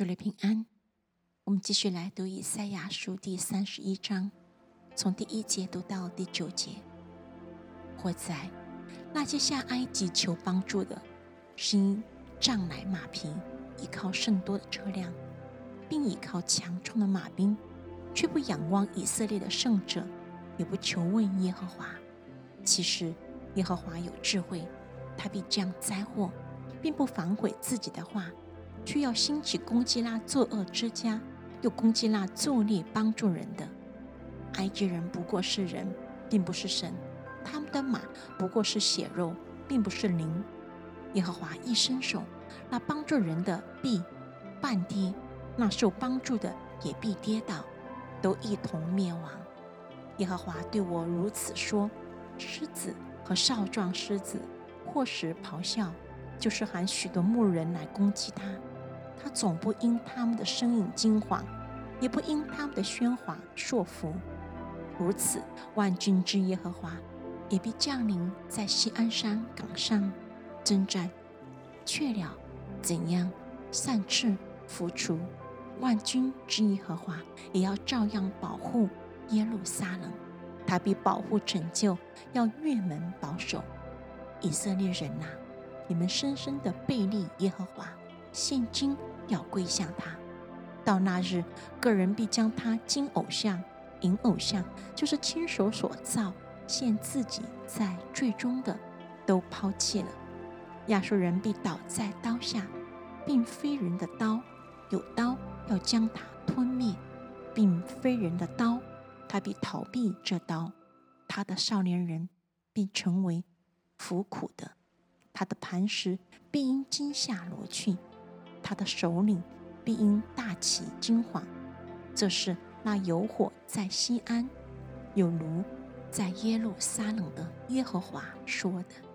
主日平安。我们继续来读以赛亚书第三十一章，从第一节读到第九节。或在那些下埃及求帮助的，是因仗乃马匹，依靠甚多的车辆，并依靠强壮的马兵，却不仰望以色列的圣者，也不求问耶和华。其实耶和华有智慧，他必降灾祸，并不反悔自己的话。却要兴起攻击那作恶之家，又攻击那作孽帮助人的。埃及人不过是人，并不是神；他们的马不过是血肉，并不是灵。耶和华一伸手，那帮助人的必半跌，那受帮助的也必跌倒，都一同灭亡。耶和华对我如此说：狮子和少壮狮子，或时咆哮，就是喊许多牧人来攻击他。他总不因他们的声音惊惶，也不因他们的喧哗说服。如此，万军之耶和华也必降临在西安山岗上征战。却了，怎样散翅浮除？万军之耶和华也要照样保护耶路撒冷。他必保护拯救，要越门保守。以色列人呐，你们深深的背离耶和华。现今要归向他，到那日，个人必将他金偶像、银偶像，就是亲手所造、献自己在最终的，都抛弃了。亚述人必倒在刀下，并非人的刀，有刀要将他吞灭，并非人的刀，他必逃避这刀。他的少年人必成为服苦的，他的磐石必因惊吓挪去。他的首领必因大起惊惶，这是那有火在西安，有炉在耶路撒冷的耶和华说的。